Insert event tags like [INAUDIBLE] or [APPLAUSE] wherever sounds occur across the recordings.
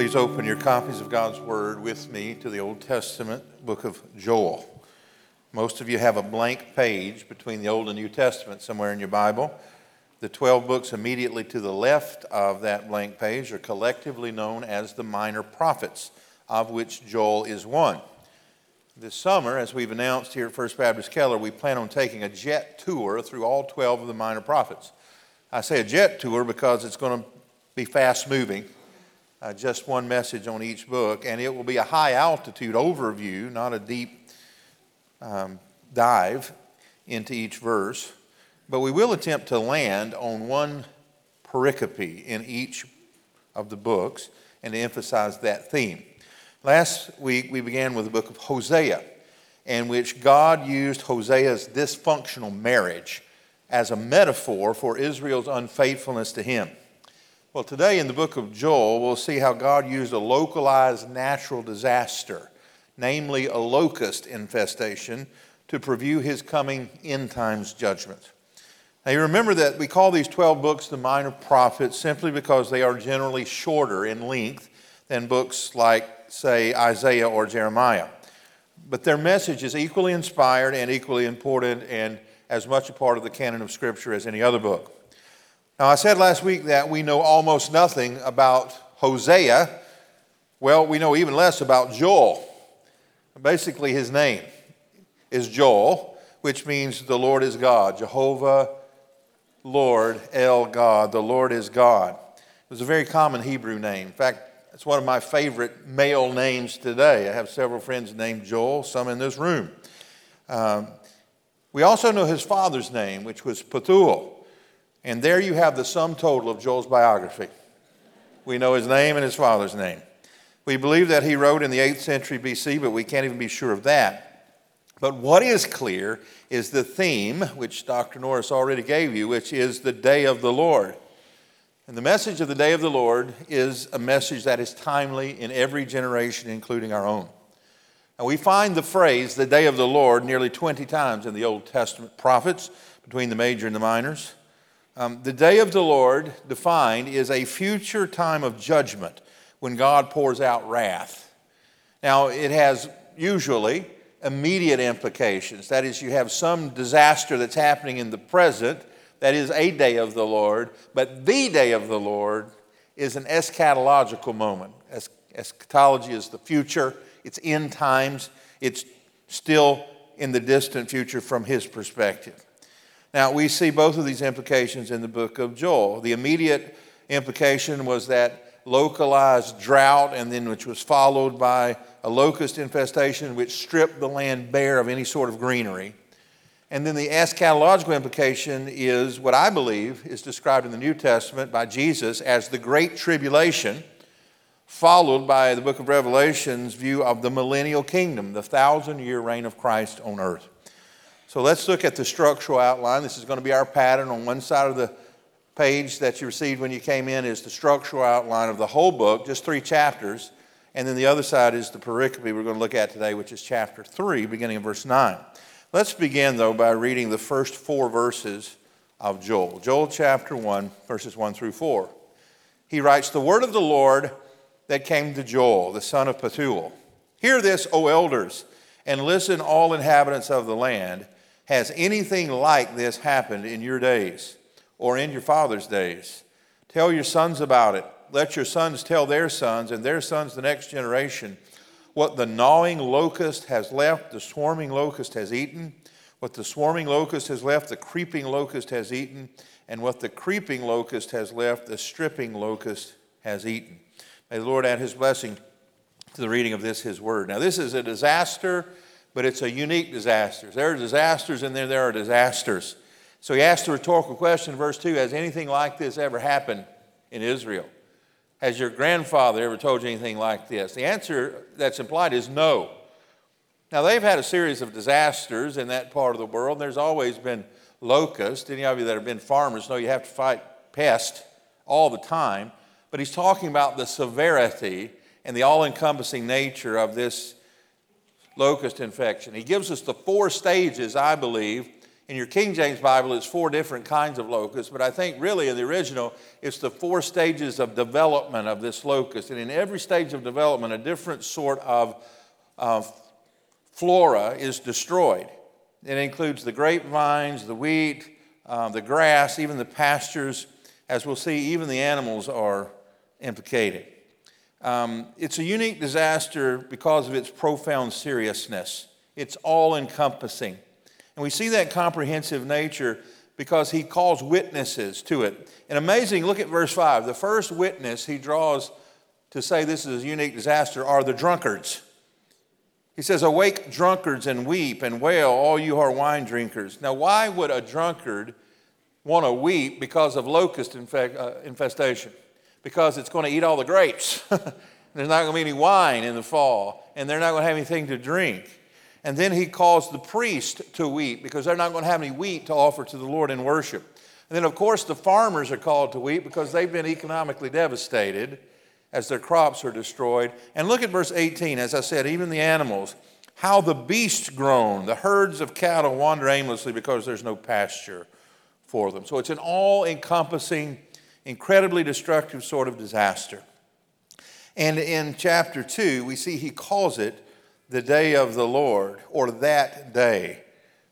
Please open your copies of God's Word with me to the Old Testament book of Joel. Most of you have a blank page between the Old and New Testament somewhere in your Bible. The 12 books immediately to the left of that blank page are collectively known as the Minor Prophets, of which Joel is one. This summer, as we've announced here at First Baptist Keller, we plan on taking a jet tour through all 12 of the Minor Prophets. I say a jet tour because it's going to be fast moving uh, just one message on each book, and it will be a high altitude overview, not a deep um, dive into each verse. But we will attempt to land on one pericope in each of the books and to emphasize that theme. Last week we began with the book of Hosea, in which God used Hosea's dysfunctional marriage as a metaphor for Israel's unfaithfulness to him. Well, today in the book of Joel, we'll see how God used a localized natural disaster, namely a locust infestation, to preview his coming end times judgment. Now, you remember that we call these 12 books the minor prophets simply because they are generally shorter in length than books like, say, Isaiah or Jeremiah. But their message is equally inspired and equally important and as much a part of the canon of Scripture as any other book. Now, I said last week that we know almost nothing about Hosea. Well, we know even less about Joel. Basically, his name is Joel, which means the Lord is God. Jehovah, Lord, El God. The Lord is God. It was a very common Hebrew name. In fact, it's one of my favorite male names today. I have several friends named Joel, some in this room. Um, we also know his father's name, which was Pethuel. And there you have the sum total of Joel's biography. We know his name and his father's name. We believe that he wrote in the 8th century BC, but we can't even be sure of that. But what is clear is the theme, which Dr. Norris already gave you, which is the day of the Lord. And the message of the day of the Lord is a message that is timely in every generation, including our own. And we find the phrase, the day of the Lord, nearly 20 times in the Old Testament prophets, between the major and the minors. Um, the day of the Lord, defined, is a future time of judgment when God pours out wrath. Now, it has usually immediate implications. That is, you have some disaster that's happening in the present, that is a day of the Lord, but the day of the Lord is an eschatological moment. Es- eschatology is the future, it's end times, it's still in the distant future from his perspective. Now, we see both of these implications in the book of Joel. The immediate implication was that localized drought, and then which was followed by a locust infestation, which stripped the land bare of any sort of greenery. And then the eschatological implication is what I believe is described in the New Testament by Jesus as the Great Tribulation, followed by the book of Revelation's view of the millennial kingdom, the thousand year reign of Christ on earth. So let's look at the structural outline. This is going to be our pattern. On one side of the page that you received when you came in is the structural outline of the whole book, just three chapters. And then the other side is the pericope we're going to look at today, which is chapter 3, beginning in verse 9. Let's begin, though, by reading the first four verses of Joel. Joel chapter 1, verses 1 through 4. He writes, The word of the Lord that came to Joel, the son of Pethuel. Hear this, O elders, and listen, all inhabitants of the land. Has anything like this happened in your days or in your father's days? Tell your sons about it. Let your sons tell their sons and their sons the next generation what the gnawing locust has left, the swarming locust has eaten. What the swarming locust has left, the creeping locust has eaten. And what the creeping locust has left, the stripping locust has eaten. May the Lord add his blessing to the reading of this, his word. Now, this is a disaster but it's a unique disaster. There are disasters and then there are disasters. So he asked the rhetorical question verse 2 Has anything like this ever happened in Israel? Has your grandfather ever told you anything like this? The answer that's implied is no. Now, they've had a series of disasters in that part of the world. There's always been locusts. Any of you that have been farmers know you have to fight pests all the time. But he's talking about the severity and the all encompassing nature of this locust infection. He gives us the four stages, I believe, in your King James Bible, it's four different kinds of locusts, but I think really in the original, it's the four stages of development of this locust. And in every stage of development, a different sort of uh, flora is destroyed. It includes the grapevines, the wheat, uh, the grass, even the pastures. As we'll see, even the animals are implicated. Um, it's a unique disaster because of its profound seriousness. It's all encompassing. And we see that comprehensive nature because he calls witnesses to it. And amazing, look at verse 5. The first witness he draws to say this is a unique disaster are the drunkards. He says, Awake, drunkards, and weep and wail, all you who are wine drinkers. Now, why would a drunkard want to weep because of locust uh, infestation? Because it's going to eat all the grapes. [LAUGHS] There's not going to be any wine in the fall, and they're not going to have anything to drink. And then he calls the priest to weep because they're not going to have any wheat to offer to the Lord in worship. And then, of course, the farmers are called to weep because they've been economically devastated as their crops are destroyed. And look at verse 18. As I said, even the animals, how the beasts groan, the herds of cattle wander aimlessly because there's no pasture for them. So it's an all encompassing, incredibly destructive sort of disaster. And in chapter 2, we see he calls it the day of the Lord, or that day.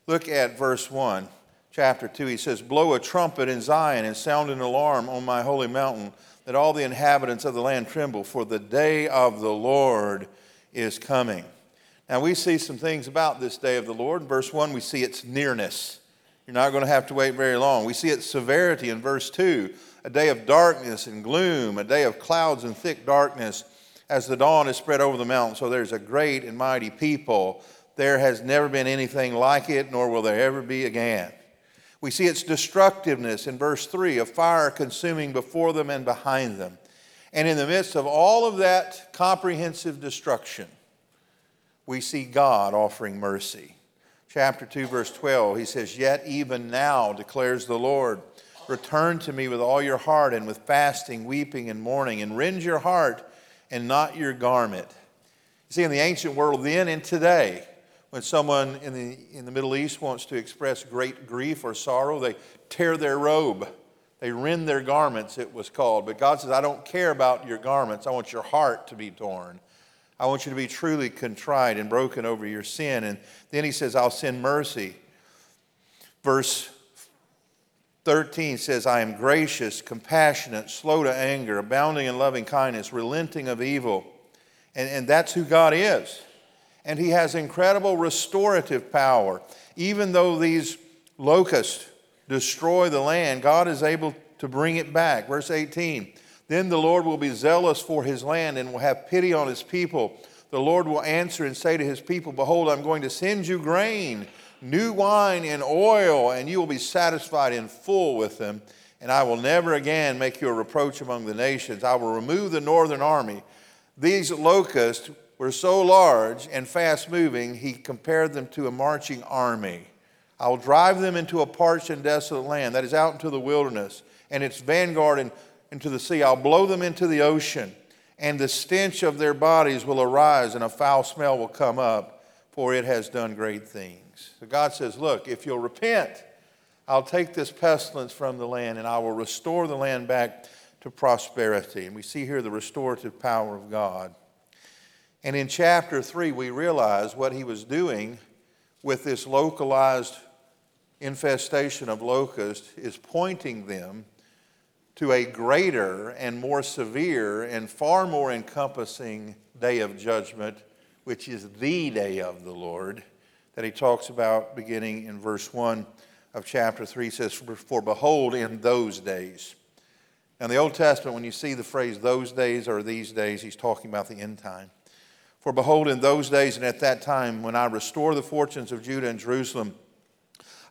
Look at verse 1, chapter 2. He says, Blow a trumpet in Zion and sound an alarm on my holy mountain, that all the inhabitants of the land tremble, for the day of the Lord is coming. Now, we see some things about this day of the Lord. In verse 1, we see its nearness. You're not going to have to wait very long. We see its severity in verse 2 a day of darkness and gloom, a day of clouds and thick darkness as the dawn is spread over the mountain. So there's a great and mighty people. There has never been anything like it, nor will there ever be again. We see its destructiveness in verse 3 a fire consuming before them and behind them. And in the midst of all of that comprehensive destruction, we see God offering mercy. Chapter 2, verse 12, he says, Yet even now, declares the Lord, return to me with all your heart and with fasting, weeping, and mourning, and rend your heart and not your garment. You see, in the ancient world then and today, when someone in the, in the Middle East wants to express great grief or sorrow, they tear their robe. They rend their garments, it was called. But God says, I don't care about your garments. I want your heart to be torn. I want you to be truly contrite and broken over your sin. And then he says, I'll send mercy. Verse 13 says, I am gracious, compassionate, slow to anger, abounding in loving kindness, relenting of evil. And, and that's who God is. And He has incredible restorative power. Even though these locusts destroy the land, God is able to bring it back. Verse 18 Then the Lord will be zealous for His land and will have pity on His people. The Lord will answer and say to His people, Behold, I'm going to send you grain new wine and oil, and you will be satisfied in full with them. And I will never again make you a reproach among the nations. I will remove the northern army. These locusts were so large and fast moving, he compared them to a marching army. I will drive them into a parched and desolate land, that is out into the wilderness, and its vanguard and into the sea. I'll blow them into the ocean, and the stench of their bodies will arise, and a foul smell will come up, for it has done great things. So God says, Look, if you'll repent, I'll take this pestilence from the land and I will restore the land back to prosperity. And we see here the restorative power of God. And in chapter 3, we realize what he was doing with this localized infestation of locusts is pointing them to a greater and more severe and far more encompassing day of judgment, which is the day of the Lord that he talks about beginning in verse 1 of chapter 3. He says, For behold, in those days. Now, the Old Testament, when you see the phrase those days or these days, he's talking about the end time. For behold, in those days and at that time, when I restore the fortunes of Judah and Jerusalem,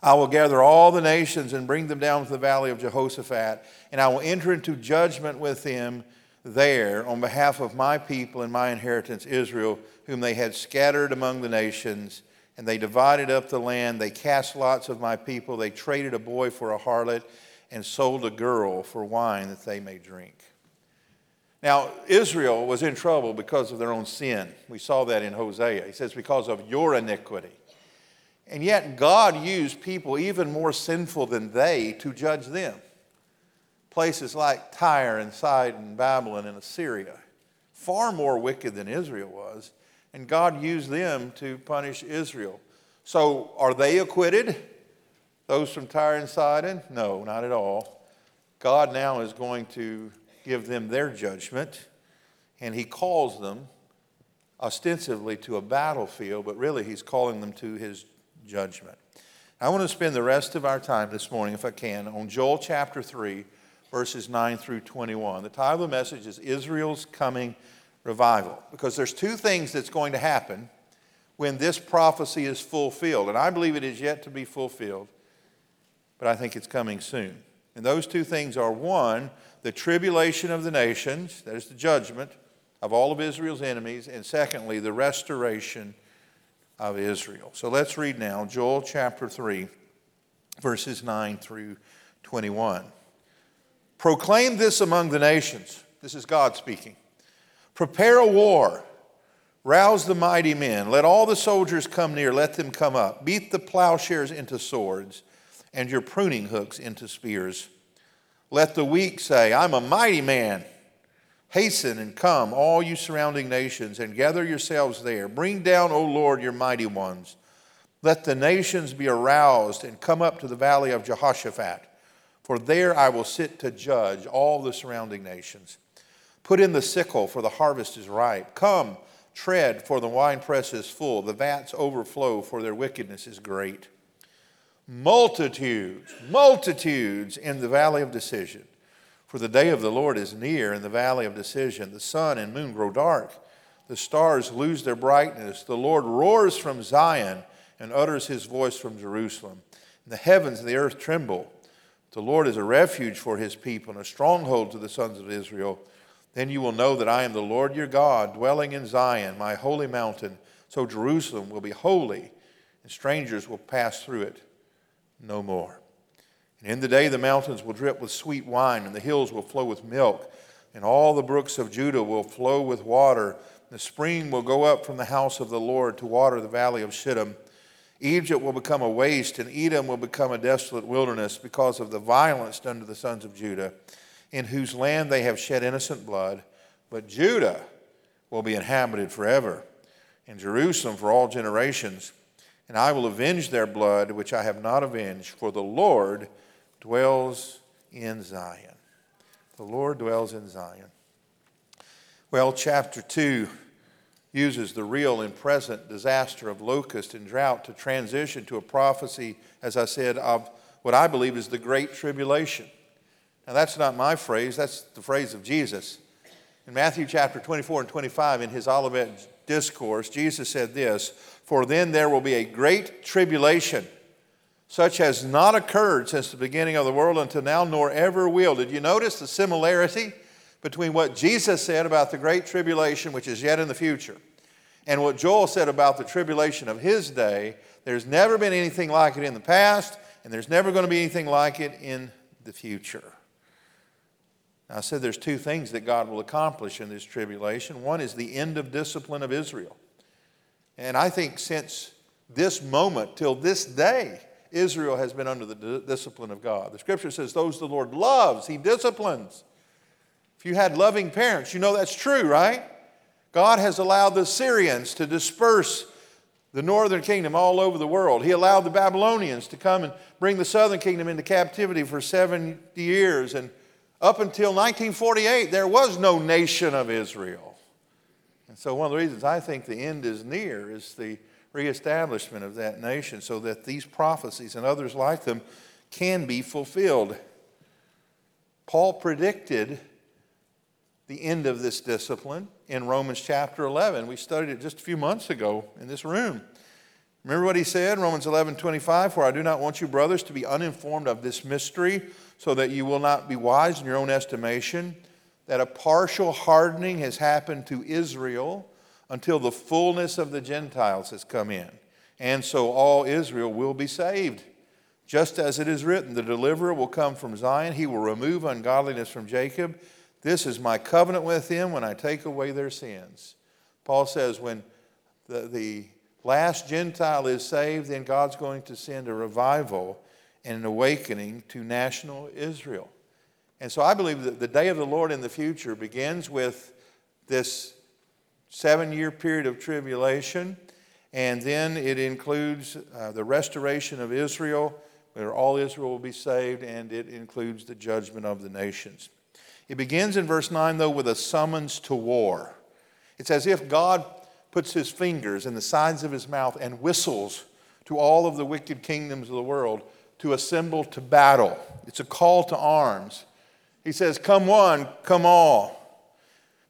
I will gather all the nations and bring them down to the valley of Jehoshaphat, and I will enter into judgment with them there on behalf of my people and my inheritance, Israel, whom they had scattered among the nations. And they divided up the land. They cast lots of my people. They traded a boy for a harlot and sold a girl for wine that they may drink. Now, Israel was in trouble because of their own sin. We saw that in Hosea. He says, because of your iniquity. And yet, God used people even more sinful than they to judge them. Places like Tyre and Sidon Babylon and Assyria, far more wicked than Israel was. And God used them to punish Israel. So, are they acquitted? Those from Tyre and Sidon? No, not at all. God now is going to give them their judgment, and He calls them ostensibly to a battlefield, but really He's calling them to His judgment. I want to spend the rest of our time this morning, if I can, on Joel chapter 3, verses 9 through 21. The title of the message is Israel's Coming Revival, because there's two things that's going to happen when this prophecy is fulfilled. And I believe it is yet to be fulfilled, but I think it's coming soon. And those two things are one, the tribulation of the nations, that is the judgment of all of Israel's enemies, and secondly, the restoration of Israel. So let's read now Joel chapter 3, verses 9 through 21. Proclaim this among the nations. This is God speaking. Prepare a war. Rouse the mighty men. Let all the soldiers come near. Let them come up. Beat the plowshares into swords and your pruning hooks into spears. Let the weak say, I'm a mighty man. Hasten and come, all you surrounding nations, and gather yourselves there. Bring down, O Lord, your mighty ones. Let the nations be aroused and come up to the valley of Jehoshaphat, for there I will sit to judge all the surrounding nations. Put in the sickle, for the harvest is ripe. Come, tread, for the winepress is full. The vats overflow, for their wickedness is great multitudes, multitudes in the valley of decision. For the day of the Lord is near in the valley of decision. The sun and moon grow dark, the stars lose their brightness. The Lord roars from Zion and utters his voice from Jerusalem. And the heavens and the earth tremble. The Lord is a refuge for his people and a stronghold to the sons of Israel. Then you will know that I am the Lord your God, dwelling in Zion, my holy mountain. So Jerusalem will be holy, and strangers will pass through it no more. And in the day the mountains will drip with sweet wine, and the hills will flow with milk, and all the brooks of Judah will flow with water. The spring will go up from the house of the Lord to water the valley of Shittim. Egypt will become a waste, and Edom will become a desolate wilderness because of the violence done to the sons of Judah, in whose land they have shed innocent blood. But Judah will be inhabited forever, and Jerusalem for all generations and I will avenge their blood, which I have not avenged, for the Lord dwells in Zion. The Lord dwells in Zion. Well, chapter 2 uses the real and present disaster of locust and drought to transition to a prophecy, as I said, of what I believe is the Great Tribulation. Now, that's not my phrase, that's the phrase of Jesus. In Matthew chapter 24 and 25, in his Olivet discourse, Jesus said this For then there will be a great tribulation, such as not occurred since the beginning of the world until now, nor ever will. Did you notice the similarity between what Jesus said about the great tribulation, which is yet in the future, and what Joel said about the tribulation of his day? There's never been anything like it in the past, and there's never going to be anything like it in the future. I said there's two things that God will accomplish in this tribulation. One is the end of discipline of Israel. And I think since this moment till this day, Israel has been under the discipline of God. The scripture says, Those the Lord loves, he disciplines. If you had loving parents, you know that's true, right? God has allowed the Assyrians to disperse the northern kingdom all over the world. He allowed the Babylonians to come and bring the southern kingdom into captivity for 70 years. And up until 1948, there was no nation of Israel. And so, one of the reasons I think the end is near is the reestablishment of that nation so that these prophecies and others like them can be fulfilled. Paul predicted the end of this discipline in Romans chapter 11. We studied it just a few months ago in this room. Remember what he said, Romans 11 25? For I do not want you, brothers, to be uninformed of this mystery so that you will not be wise in your own estimation, that a partial hardening has happened to Israel until the fullness of the Gentiles has come in. And so all Israel will be saved. Just as it is written, the deliverer will come from Zion, he will remove ungodliness from Jacob. This is my covenant with them when I take away their sins. Paul says, when the, the last Gentile is saved, then God's going to send a revival and an awakening to national Israel. And so I believe that the day of the Lord in the future begins with this seven year period of tribulation, and then it includes uh, the restoration of Israel, where all Israel will be saved, and it includes the judgment of the nations. It begins in verse 9, though, with a summons to war. It's as if God puts his fingers in the sides of his mouth and whistles to all of the wicked kingdoms of the world to assemble to battle. It's a call to arms. He says, Come one, come all.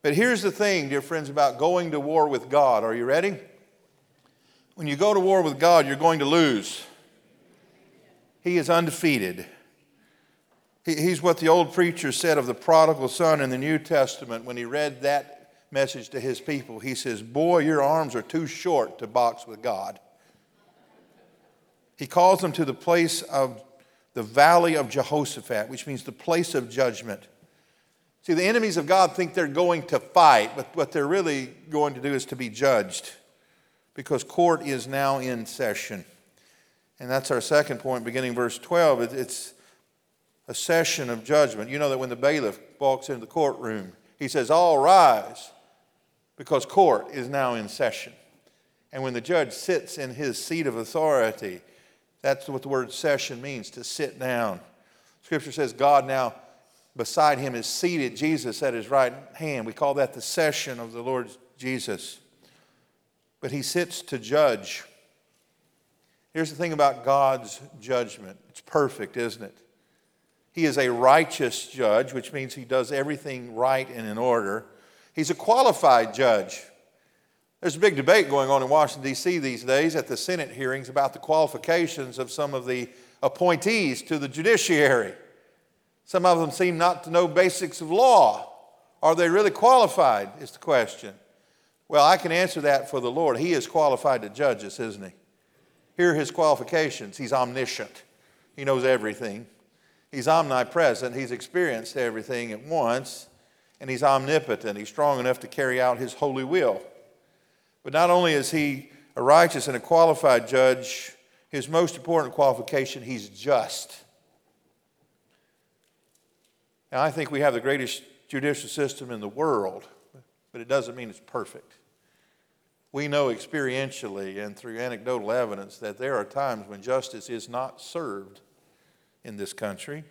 But here's the thing, dear friends, about going to war with God. Are you ready? When you go to war with God, you're going to lose. He is undefeated. He's what the old preacher said of the prodigal son in the New Testament when he read that message to his people. He says, Boy, your arms are too short to box with God. He calls them to the place of the valley of Jehoshaphat, which means the place of judgment. See, the enemies of God think they're going to fight, but what they're really going to do is to be judged because court is now in session. And that's our second point, beginning verse 12. It's a session of judgment. You know that when the bailiff walks into the courtroom, he says, All rise, because court is now in session. And when the judge sits in his seat of authority, that's what the word session means, to sit down. Scripture says God now beside him is seated Jesus at his right hand. We call that the session of the Lord Jesus. But he sits to judge. Here's the thing about God's judgment it's perfect, isn't it? He is a righteous judge, which means he does everything right and in order. He's a qualified judge. There's a big debate going on in Washington, D.C. these days at the Senate hearings about the qualifications of some of the appointees to the judiciary. Some of them seem not to know basics of law. Are they really qualified? Is the question. Well, I can answer that for the Lord. He is qualified to judge us, isn't he? Here are his qualifications He's omniscient, he knows everything. He's omnipresent, he's experienced everything at once, and he's omnipotent. He's strong enough to carry out his holy will. But not only is he a righteous and a qualified judge, his most important qualification, he's just. Now, I think we have the greatest judicial system in the world, but it doesn't mean it's perfect. We know experientially and through anecdotal evidence that there are times when justice is not served in this country,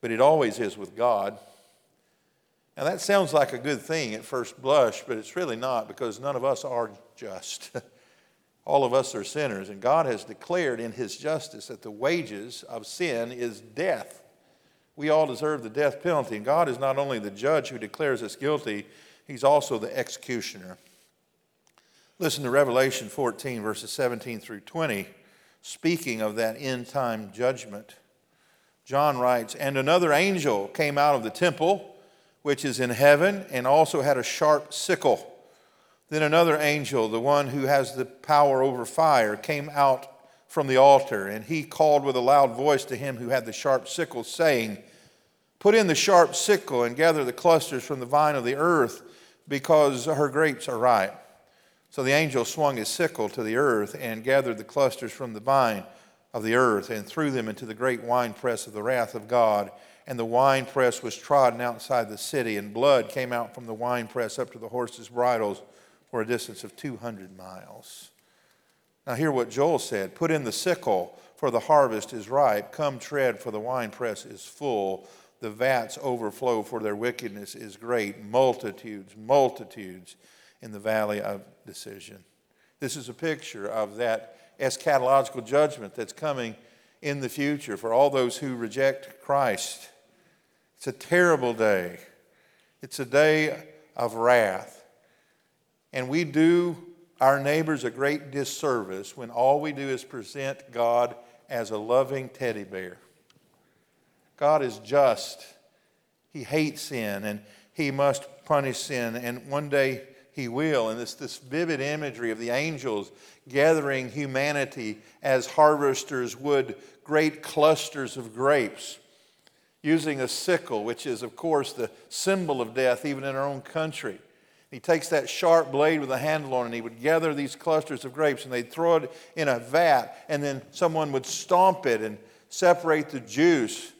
but it always is with God. Now, that sounds like a good thing at first blush, but it's really not because none of us are just. [LAUGHS] All of us are sinners, and God has declared in His justice that the wages of sin is death. We all deserve the death penalty, and God is not only the judge who declares us guilty, He's also the executioner. Listen to Revelation 14, verses 17 through 20, speaking of that end time judgment. John writes, And another angel came out of the temple which is in heaven, and also had a sharp sickle. Then another angel, the one who has the power over fire, came out from the altar, and he called with a loud voice to him who had the sharp sickle, saying, Put in the sharp sickle and gather the clusters from the vine of the earth, because her grapes are ripe. So the angel swung his sickle to the earth and gathered the clusters from the vine of the earth and threw them into the great winepress of the wrath of God and the winepress was trodden outside the city, and blood came out from the winepress up to the horses' bridles for a distance of 200 miles. Now, hear what Joel said Put in the sickle, for the harvest is ripe. Come tread, for the winepress is full. The vats overflow, for their wickedness is great. Multitudes, multitudes in the valley of decision. This is a picture of that eschatological judgment that's coming in the future for all those who reject Christ. It's a terrible day. It's a day of wrath. And we do our neighbors a great disservice when all we do is present God as a loving teddy bear. God is just. he hates sin and he must punish sin. And one day he will. And this, this vivid imagery of the angels gathering humanity as harvesters would great clusters of grapes, using a sickle, which is, of course, the symbol of death even in our own country. He takes that sharp blade with a handle on it, and he would gather these clusters of grapes, and they'd throw it in a vat, and then someone would stomp it and separate the juice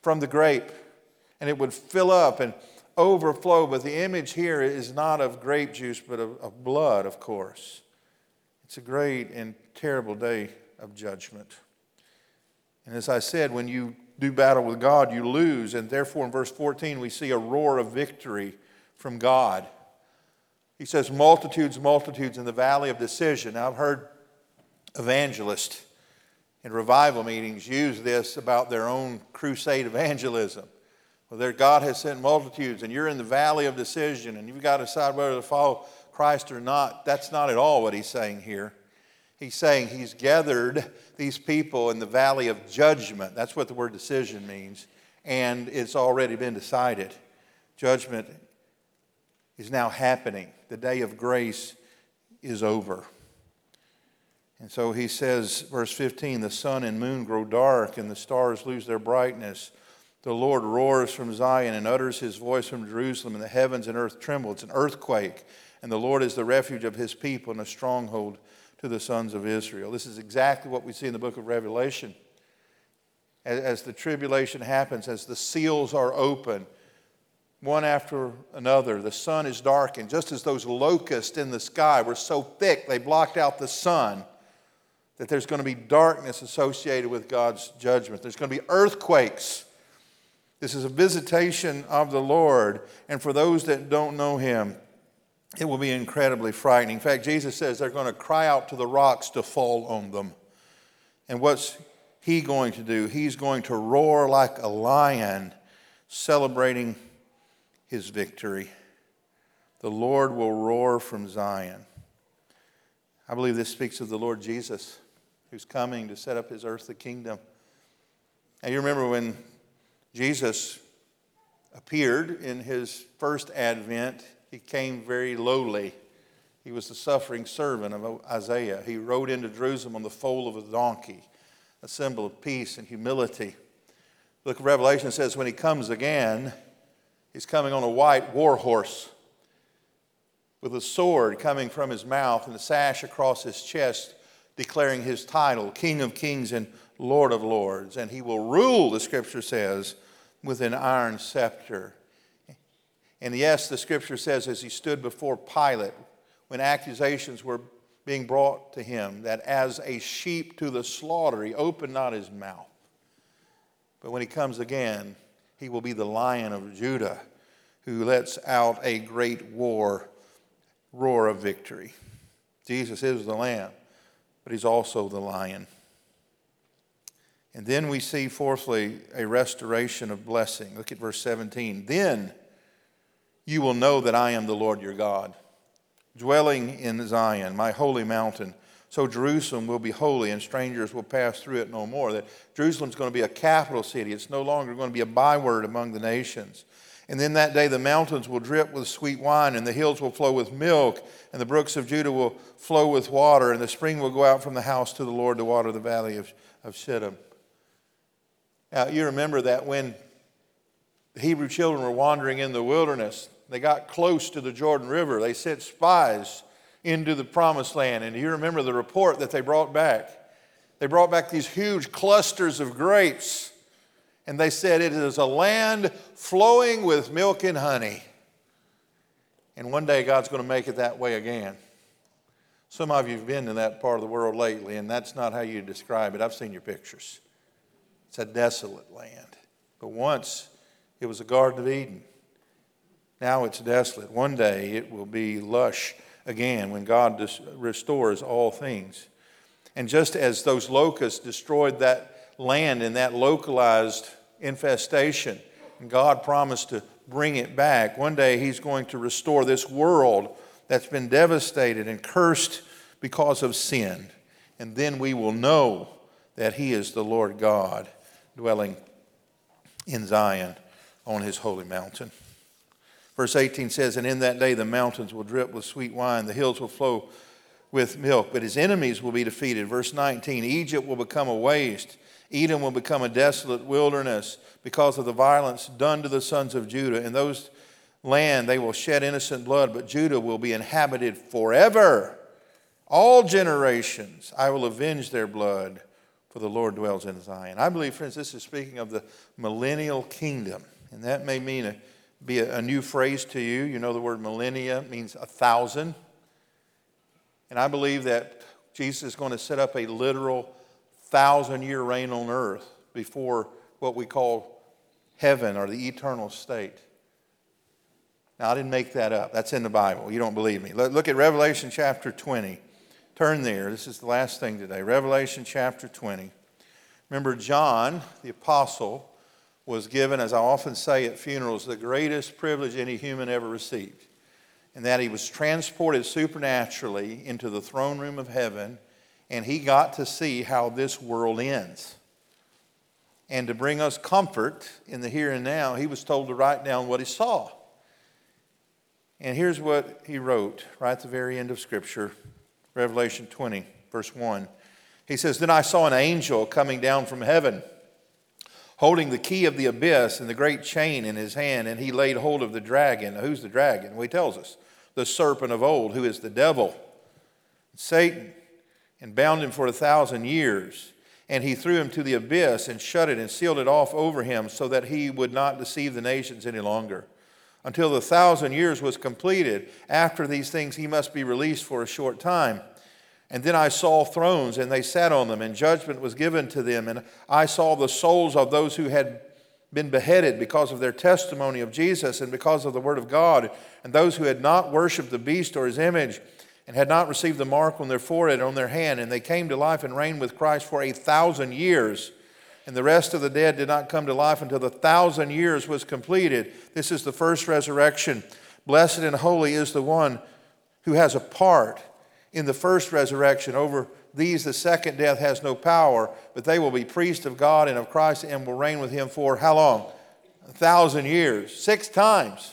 from the grape, and it would fill up and overflow. But the image here is not of grape juice, but of, of blood, of course. It's a great and terrible day of judgment. And as I said, when you do battle with God, you lose. And therefore, in verse 14, we see a roar of victory from God. He says, multitudes, multitudes in the valley of decision. Now, I've heard evangelists in revival meetings use this about their own crusade evangelism. Well, there God has sent multitudes, and you're in the valley of decision, and you've got to decide whether to follow Christ or not. That's not at all what he's saying here. He's saying he's gathered these people in the valley of judgment. That's what the word decision means. And it's already been decided. Judgment is now happening. The day of grace is over. And so he says, verse 15 the sun and moon grow dark, and the stars lose their brightness. The Lord roars from Zion and utters his voice from Jerusalem, and the heavens and earth tremble. It's an earthquake, and the Lord is the refuge of his people and a stronghold to the sons of Israel. This is exactly what we see in the book of Revelation. As, the tribulation happens, as the seals are open, one after another. The sun is darkened, just as those locusts in the sky were so thick they blocked out the sun, that there's going to be darkness associated with God's judgment. There's going to be earthquakes. This is a visitation of the Lord, and for those that don't know Him, it will be incredibly frightening. In fact, Jesus says they're going to cry out to the rocks to fall on them. And what's He going to do? He's going to roar like a lion, celebrating his victory. The Lord will roar from Zion. I believe this speaks of the Lord Jesus, who's coming to set up his earthly kingdom. And you remember when Jesus appeared in his first advent, he came very lowly. He was the suffering servant of Isaiah. He rode into Jerusalem on the foal of a donkey, a symbol of peace and humility. The book of Revelation says, when he comes again, He's coming on a white war horse with a sword coming from his mouth and a sash across his chest, declaring his title, King of Kings and Lord of Lords. And he will rule, the scripture says, with an iron scepter. And yes, the scripture says, as he stood before Pilate, when accusations were being brought to him, that as a sheep to the slaughter, he opened not his mouth. But when he comes again, he will be the lion of Judah who lets out a great war, roar of victory. Jesus is the lamb, but he's also the lion. And then we see, fourthly, a restoration of blessing. Look at verse 17. Then you will know that I am the Lord your God, dwelling in Zion, my holy mountain. So Jerusalem will be holy and strangers will pass through it no more. That Jerusalem's going to be a capital city. It's no longer going to be a byword among the nations. And then that day the mountains will drip with sweet wine, and the hills will flow with milk, and the brooks of Judah will flow with water, and the spring will go out from the house to the Lord to water the valley of, of Shittim. Now, you remember that when the Hebrew children were wandering in the wilderness, they got close to the Jordan River. They sent spies into the promised land. And you remember the report that they brought back. They brought back these huge clusters of grapes, and they said, It is a land flowing with milk and honey. And one day God's going to make it that way again. Some of you have been in that part of the world lately, and that's not how you describe it. I've seen your pictures. It's a desolate land. But once it was a Garden of Eden. Now it's desolate. One day it will be lush again when God restores all things. And just as those locusts destroyed that land in that localized infestation, and God promised to bring it back, one day He's going to restore this world that's been devastated and cursed because of sin. And then we will know that He is the Lord God dwelling in Zion on his holy mountain. Verse 18 says, And in that day the mountains will drip with sweet wine, the hills will flow with milk, but his enemies will be defeated. Verse 19 Egypt will become a waste, Edom will become a desolate wilderness because of the violence done to the sons of Judah. In those land they will shed innocent blood, but Judah will be inhabited forever. All generations I will avenge their blood, for the Lord dwells in Zion. I believe, friends, this is speaking of the millennial kingdom, and that may mean a, be a, new phrase to you. You know the word millennia means a thousand. And I believe that Jesus is going to set up a literal thousand year reign on earth before what we call heaven or the eternal state. Now, I didn't make that up. That's in the Bible. You don't believe me. Look at Revelation chapter 20. Turn there. This is the last thing today. Revelation chapter 20. Remember, John, the apostle, was given, as I often say at funerals, the greatest privilege any human ever received. And that he was transported supernaturally into the throne room of heaven, and he got to see how this world ends. And to bring us comfort in the here and now, he was told to write down what he saw. And here's what he wrote right at the very end of Scripture Revelation 20, verse 1. He says, Then I saw an angel coming down from heaven, holding the key of the abyss and the great chain in his hand, and he laid hold of the dragon. Now, who's the dragon? Well, he tells us the serpent of old, who is the devil, Satan, and bound him for a thousand years. And he threw him to the abyss and shut it and sealed it off over him so that he would not deceive the nations any longer until the thousand years was completed. After these things, he must be released for a short time. And then I saw thrones, and they sat on them, and judgment was given to them. And I saw the souls of those who had been beheaded because of their testimony of Jesus and because of the word of God, and those who had not worshiped the beast or his image, and had not received the mark on their forehead or on their hand. And they came to life and reigned with Christ for a thousand years and the rest of the dead did not come to life until the thousand years was completed. This is the first resurrection. Blessed and holy is the one who has a part in the first resurrection. Over these, the second death has no power, but they will be priests of God and of Christ and will reign with him for how long? A thousand years. Six times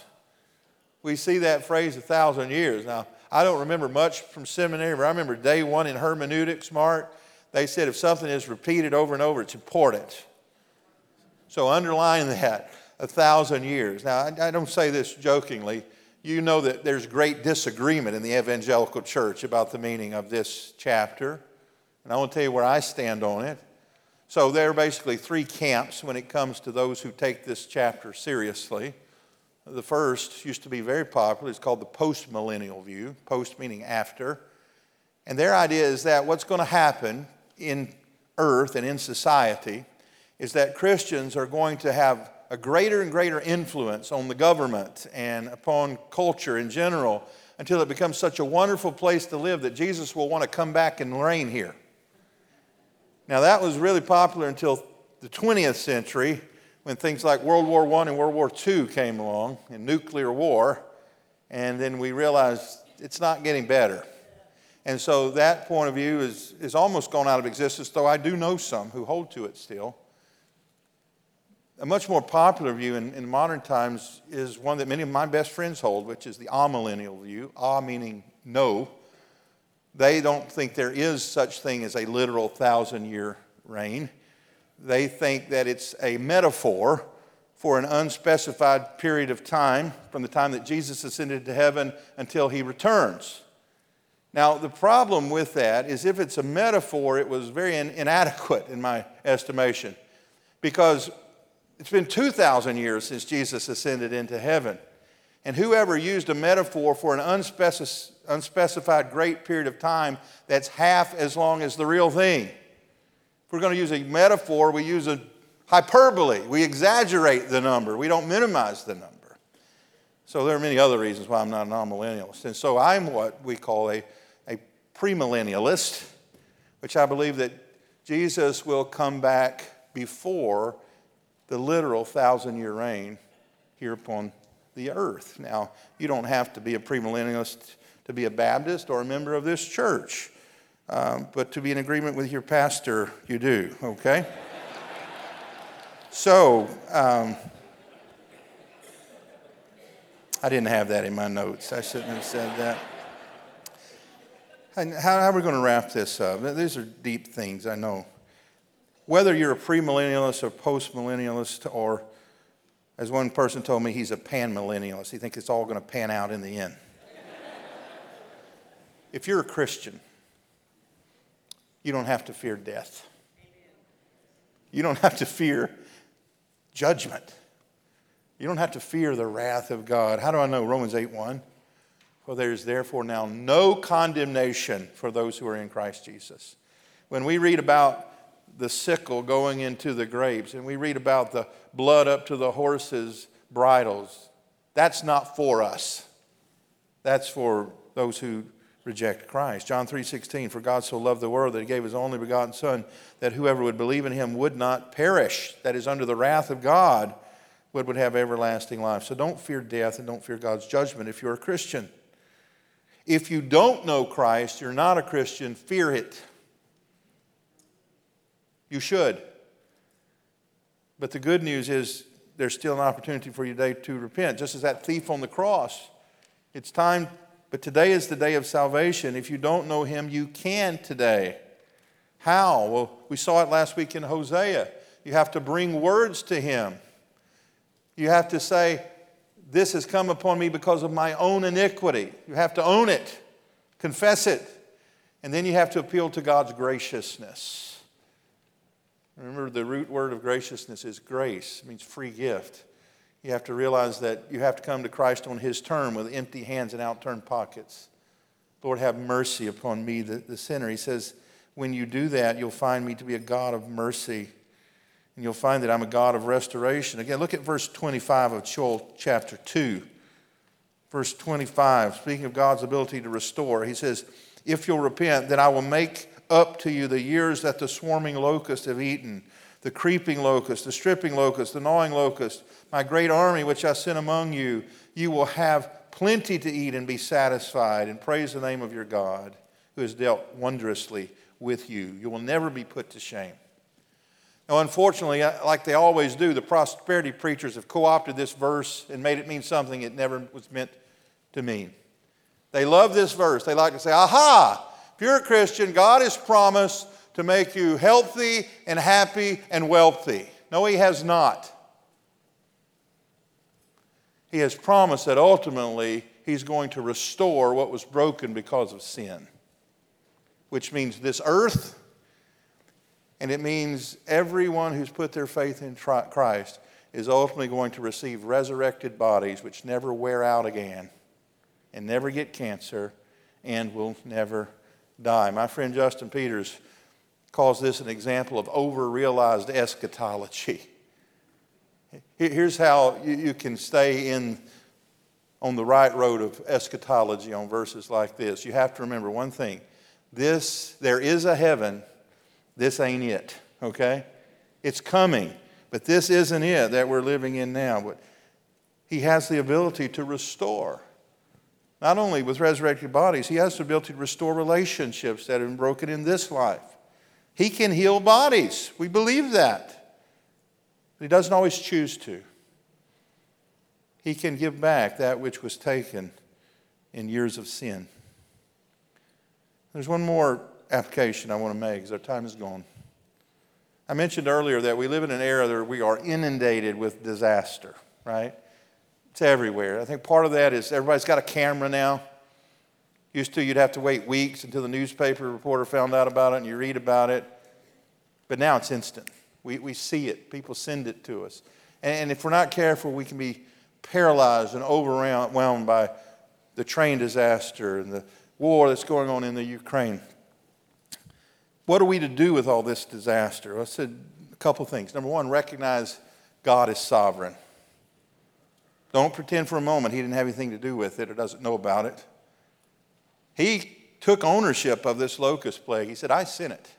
we see that phrase, a thousand years. Now, I don't remember much from seminary, but I remember day one in hermeneutics, Mark they said if something is repeated over and over, it's important. So underline that a thousand years. Now, I, don't say this jokingly. You know that there's great disagreement in the evangelical church about the meaning of this chapter. And I want to tell you where I stand on it. So there are basically three camps when it comes to those who take this chapter seriously. The first used to be very popular. It's called the postmillennial view, post meaning after. And their idea is that what's going to happen in earth and in society is that Christians are going to have a greater and greater influence on the government and upon culture in general until it becomes such a wonderful place to live that Jesus will want to come back and reign here. Now, that was really popular until the 20th century when things like World War I and World War II came along and nuclear war, and then we realized it's not getting better. And so that point of view is, is almost gone out of existence, though I do know some who hold to it still. A much more popular view in, in modern times is one that many of my best friends hold, which is the amillennial view. Ah meaning no. They don't think there is such thing as a literal thousand year reign. They think that it's a metaphor for an unspecified period of time from the time that Jesus ascended to heaven until he returns. Now, the problem with that is if it's a metaphor, it was very in- inadequate in my estimation because it's been 2,000 years since Jesus ascended into heaven. And whoever used a metaphor for an unspeci- unspecified great period of time that's half as long as the real thing. If we're going to use a metaphor, we use a hyperbole. We exaggerate the number, we don't minimize the number. So there are many other reasons why I'm not an amillennialist. And so I'm what we call a premillennialist, which I believe that Jesus will come back before the literal thousand year reign here upon the earth. Now, you don't have to be a premillennialist to be a Baptist or a member of this church, um, but to be in agreement with your pastor, you do, okay? so, um, I didn't have that in my notes. I shouldn't have said that. And how, how are we going to wrap this up? These are deep things, I know. Whether you're a premillennialist or postmillennialist, or as one person told me, he's a panmillennialist. He thinks it's all going to pan out in the end. [LAUGHS] if you're a Christian, you don't have to fear death. You don't have to fear judgment. You don't have to fear the wrath of God. How do I know? Romans 8 1. For there is therefore now no condemnation for those who are in Christ Jesus. When we read about the sickle going into the grapes and we read about the blood up to the horses' bridles, that's not for us. That's for those who reject Christ. John 3:16 For God so loved the world that he gave his only begotten son that whoever would believe in him would not perish that is under the wrath of God but would have everlasting life. So don't fear death and don't fear God's judgment if you're a Christian. If you don't know Christ, you're not a Christian, fear it. You should. But the good news is there's still an opportunity for you today to repent, just as that thief on the cross. It's time, but today is the day of salvation. If you don't know him, you can today. How? Well, we saw it last week in Hosea. You have to bring words to him. You have to say, This has come upon me because of my own iniquity. You have to own it, confess it, and then you have to appeal to God's graciousness. Remember, the root word of graciousness is grace, it means free gift. You have to realize that you have to come to Christ on His term with empty hands and outturned pockets. Lord, have mercy upon me, the, the sinner. He says, when you do that, you'll find me to be a God of mercy and you'll find that I'm a God of restoration. Again, look at verse 25 of Joel chapter 2. Verse 25, speaking of God's ability to restore, he says, If you'll repent, then I will make up to you the years that the swarming locust have eaten, the creeping locust, the stripping locust, the gnawing locust, my great army which I sent among you. You will have plenty to eat and be satisfied, and praise the name of your God, who has dealt wondrously with you. You will never be put to shame. Now, unfortunately, like they always do, the prosperity preachers have co opted this verse and made it mean something it never was meant to mean. They love this verse. They like to say, aha, if you're a Christian, God has promised to make you healthy and happy and wealthy. No, He has not. He has promised that ultimately He's going to restore what was broken because of sin, which means this earth and it means everyone who's put their faith in Christ is ultimately going to receive resurrected bodies which never wear out again and never get cancer and will never die. My friend Justin Peters calls this an example of over realized eschatology. Here's how you can stay in on the right road of eschatology on verses like this. You have to remember one thing. This there is a heaven this ain't it, okay? It's coming, but this isn't it that we're living in now. But He has the ability to restore. Not only with resurrected bodies, He has the ability to restore relationships that have been broken in this life. He can heal bodies. We believe that. But He doesn't always choose to. He can give back that which was taken in years of sin. There's one more application I want to make because our time is gone. I mentioned earlier that we live in an era where we are inundated with disaster, right? It's everywhere. I think part of that is everybody's got a camera now. Used to, you'd have to wait weeks until the newspaper reporter found out about it and you read about it. But now it's instant. We, we see it, people send it to us. And if we're not careful, we can be paralyzed and overwhelmed by the train disaster and the war that's going on in the Ukraine. What are we to do with all this disaster? I said a couple things. Number one, recognize God is sovereign. Don't pretend for a moment he didn't have anything to do with it or doesn't know about it. He took ownership of this locust plague. He said, I sent it.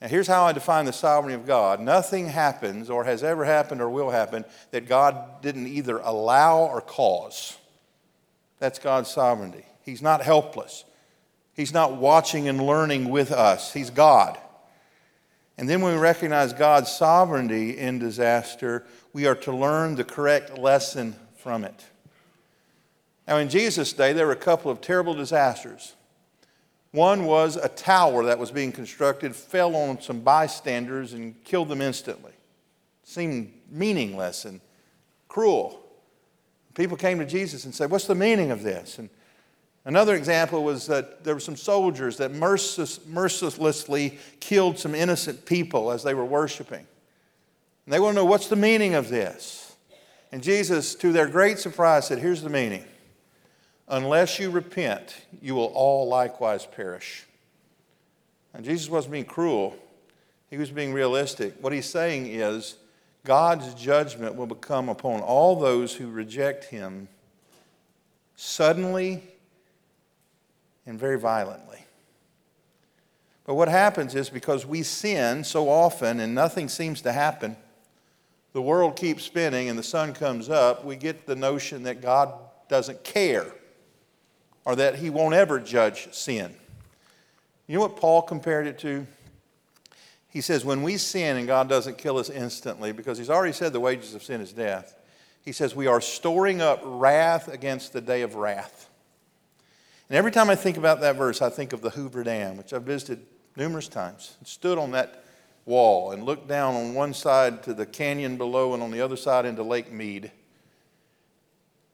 Now, here's how I define the sovereignty of God nothing happens, or has ever happened, or will happen, that God didn't either allow or cause. That's God's sovereignty. He's not helpless. He's not watching and learning with us, He's God. And then when we recognize God's sovereignty in disaster, we are to learn the correct lesson from it. Now, in Jesus' day, there were a couple of terrible disasters. One was a tower that was being constructed, fell on some bystanders, and killed them instantly. Seemed meaningless and cruel. People came to Jesus and said, What's the meaning of this? And another example was that there were some soldiers that mercilessly killed some innocent people as they were worshiping. And they want to know what's the meaning of this. And Jesus, to their great surprise, said, Here's the meaning Unless you repent, you will all likewise perish. And Jesus wasn't being cruel, he was being realistic. What he's saying is, God's judgment will become upon all those who reject him suddenly and very violently. But what happens is because we sin so often and nothing seems to happen, the world keeps spinning and the sun comes up, we get the notion that God doesn't care or that he won't ever judge sin. You know what Paul compared it to? He says, when we sin and God doesn't kill us instantly, because he's already said the wages of sin is death, he says we are storing up wrath against the day of wrath. And every time I think about that verse, I think of the Hoover Dam, which I've visited numerous times, and stood on that wall and looked down on one side to the canyon below and on the other side into Lake Mead.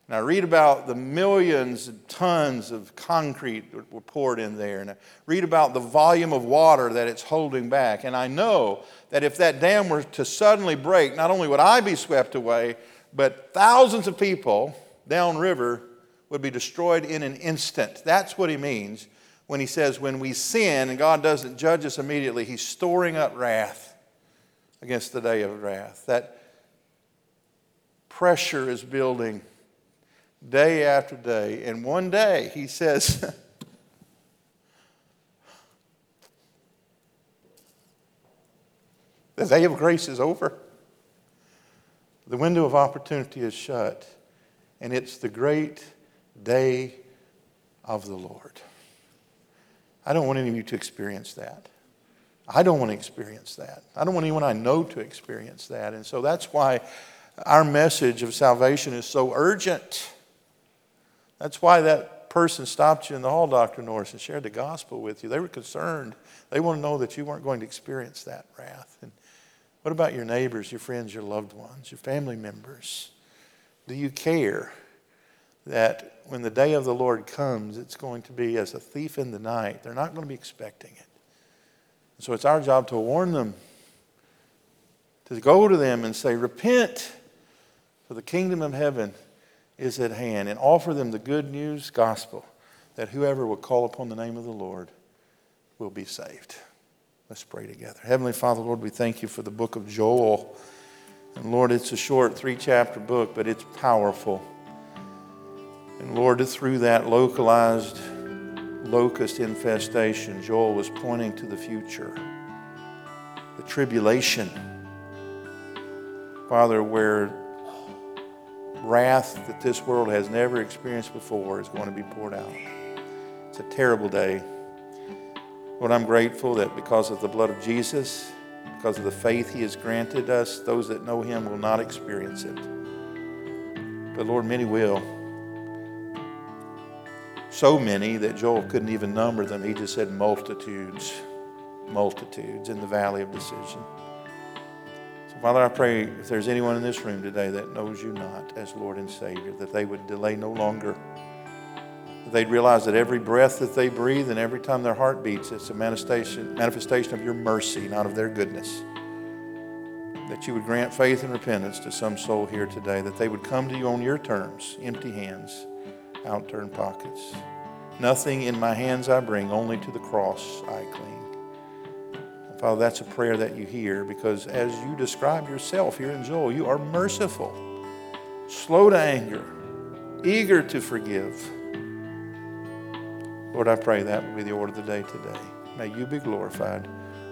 And I read about the millions of tons of concrete that were poured in there. And I read about the volume of water that it's holding back. And I know that if that dam were to suddenly break, not only would I be swept away, but thousands of people downriver would be destroyed in an instant. That's what he means when he says, when we sin and God doesn't judge us immediately, he's storing up wrath against the day of wrath. That pressure is building day after day. And one day he says, [LAUGHS] The day of grace is over. The window of opportunity is shut. And it's the great day of the Lord. I don't want any of you to experience that. I don't want to experience that. I don't want anyone I know to experience that. And so that's why our message of salvation is so urgent. That's why that person stopped you in the hall, Dr. Norris, and shared the gospel with you. They were concerned. They want to know that you weren't going to experience that wrath. And what about your neighbors, your friends, your loved ones, your family members? Do you care that when the day of the Lord comes, it's going to be as a thief in the night? They're not going to be expecting it. So it's our job to warn them, to go to them and say, Repent, for the kingdom of heaven is at hand and offer them the good news gospel that whoever will call upon the name of the Lord will be saved. Let's pray together. Heavenly Father, Lord, we thank you for the book of Joel. And Lord, it's a short three chapter book, but it's powerful. And Lord, through that localized locust infestation, Joel was pointing to the future, the tribulation. Father, where wrath that this world has never experienced before is going to be poured out. It's a terrible day. Lord, I'm grateful that because of the blood of Jesus, because of the faith He has granted us, those that know Him will not experience it. But Lord, many will. So many that Joel couldn't even number them. He just said multitudes, multitudes in the valley of decision. Father, I pray if there's anyone in this room today that knows you not as Lord and Savior, that they would delay no longer. That they'd realize that every breath that they breathe and every time their heart beats, it's a manifestation, manifestation of your mercy, not of their goodness. That you would grant faith and repentance to some soul here today, that they would come to you on your terms, empty hands, outturned pockets. Nothing in my hands I bring, only to the cross I cling. Father, that's a prayer that you hear because as you describe yourself here in Joel, you are merciful, slow to anger, eager to forgive. Lord, I pray that will be the order of the day today. May you be glorified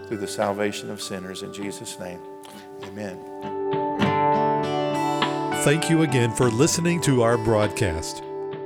through the salvation of sinners. In Jesus' name, amen. Thank you again for listening to our broadcast.